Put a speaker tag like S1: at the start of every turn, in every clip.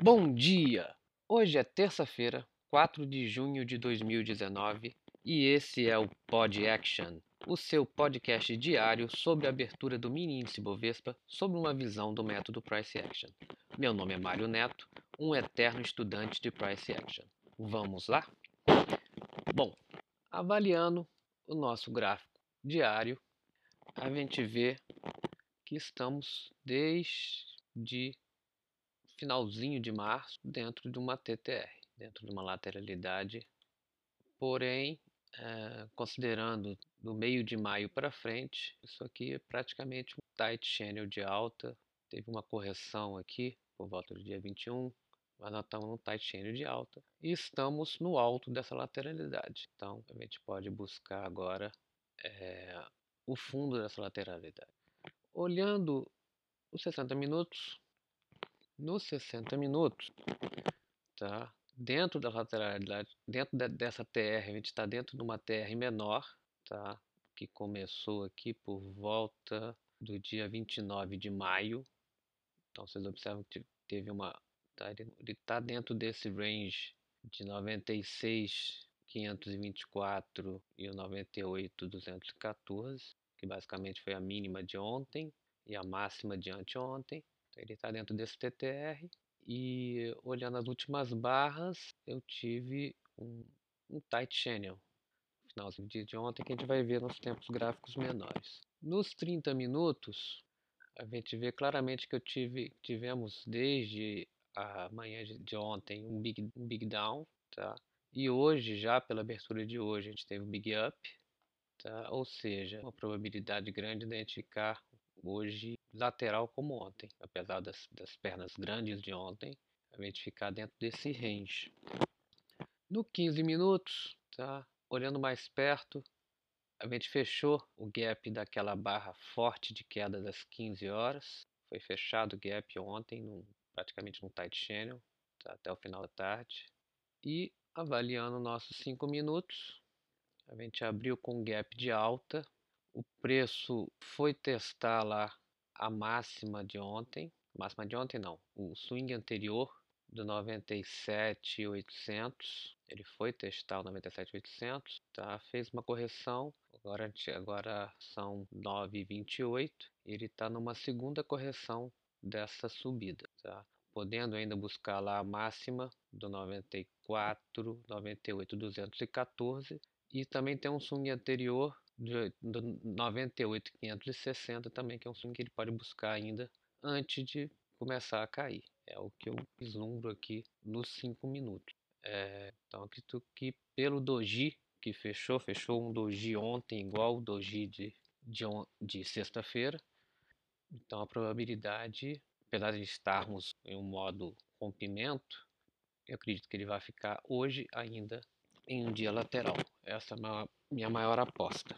S1: Bom dia! Hoje é terça-feira, 4 de junho de 2019 e esse é o Pod Action, o seu podcast diário sobre a abertura do mini índice Bovespa sob uma visão do método Price Action. Meu nome é Mário Neto, um eterno estudante de Price Action. Vamos lá? Bom, avaliando o nosso gráfico diário, a gente vê que estamos desde finalzinho de março dentro de uma TTR, dentro de uma lateralidade. Porém, é, considerando do meio de maio para frente, isso aqui é praticamente um tight channel de alta. Teve uma correção aqui por volta do dia 21, mas nós estamos num tight channel de alta e estamos no alto dessa lateralidade. Então, a gente pode buscar agora é, o fundo dessa lateralidade. Olhando os 60 minutos, nos 60 minutos, tá? Dentro da lateralidade, dentro de, dessa TR, a gente está dentro de uma TR menor, tá? Que começou aqui por volta do dia 29 de maio. Então vocês observam que teve uma. Tá? Ele está dentro desse range de 96 524 e o 98 214, que basicamente foi a mínima de ontem e a máxima de anteontem. Ele está dentro desse TTR e olhando as últimas barras, eu tive um, um tight channel. Finalzinho de ontem que a gente vai ver nos tempos gráficos menores. Nos 30 minutos, a gente vê claramente que eu tive, tivemos desde a manhã de ontem um big, um big down, tá? E hoje, já pela abertura de hoje, a gente teve um big up, tá? Ou seja, uma probabilidade grande de identificar hoje lateral como ontem, apesar das, das pernas grandes de ontem, a gente ficar dentro desse range. No 15 minutos, tá? olhando mais perto, a gente fechou o gap daquela barra forte de queda das 15 horas. Foi fechado o gap ontem, num, praticamente num tight channel, tá? até o final da tarde. E avaliando nossos 5 minutos, a gente abriu com gap de alta. O preço foi testar lá a máxima de ontem, máxima de ontem não, o swing anterior do 97,800, ele foi testar o 97,800, tá? Fez uma correção, agora, agora são 9,28, ele está numa segunda correção dessa subida, tá? Podendo ainda buscar lá a máxima do 94, 98, 214 e também tem um swing anterior do, do 98 560 também, que é um swing que ele pode buscar ainda antes de começar a cair. É o que eu vislumbro aqui nos 5 minutos. É, então acredito que pelo doji que fechou, fechou um doji ontem igual o doji de, de, de sexta-feira. Então a probabilidade, apesar de estarmos em um modo rompimento, eu acredito que ele vai ficar hoje ainda em um dia lateral. Essa é a minha maior aposta.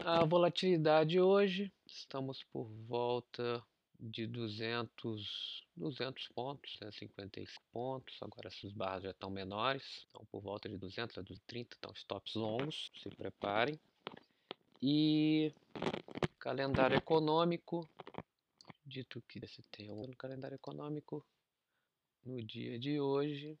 S1: A volatilidade hoje, estamos por volta de 200, 200 pontos, 155 pontos. Agora essas barras já estão menores, estão por volta de 200 a 230, estão stops longos, se preparem. E calendário econômico, dito que você tem um calendário econômico no dia de hoje,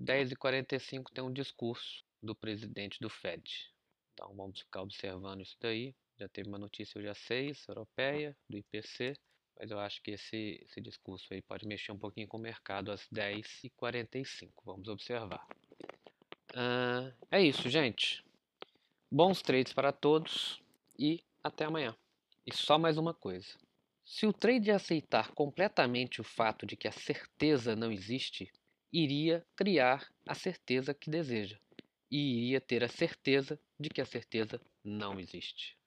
S1: 10h45 tem um discurso do presidente do Fed. Então vamos ficar observando isso daí. Já teve uma notícia hoje às 6, europeia, do IPC, mas eu acho que esse, esse discurso aí pode mexer um pouquinho com o mercado às 10h45. Vamos observar. Uh, é isso, gente. Bons trades para todos e até amanhã. E só mais uma coisa. Se o trade aceitar completamente o fato de que a certeza não existe, iria criar a certeza que deseja e iria ter a certeza de que a certeza não existe.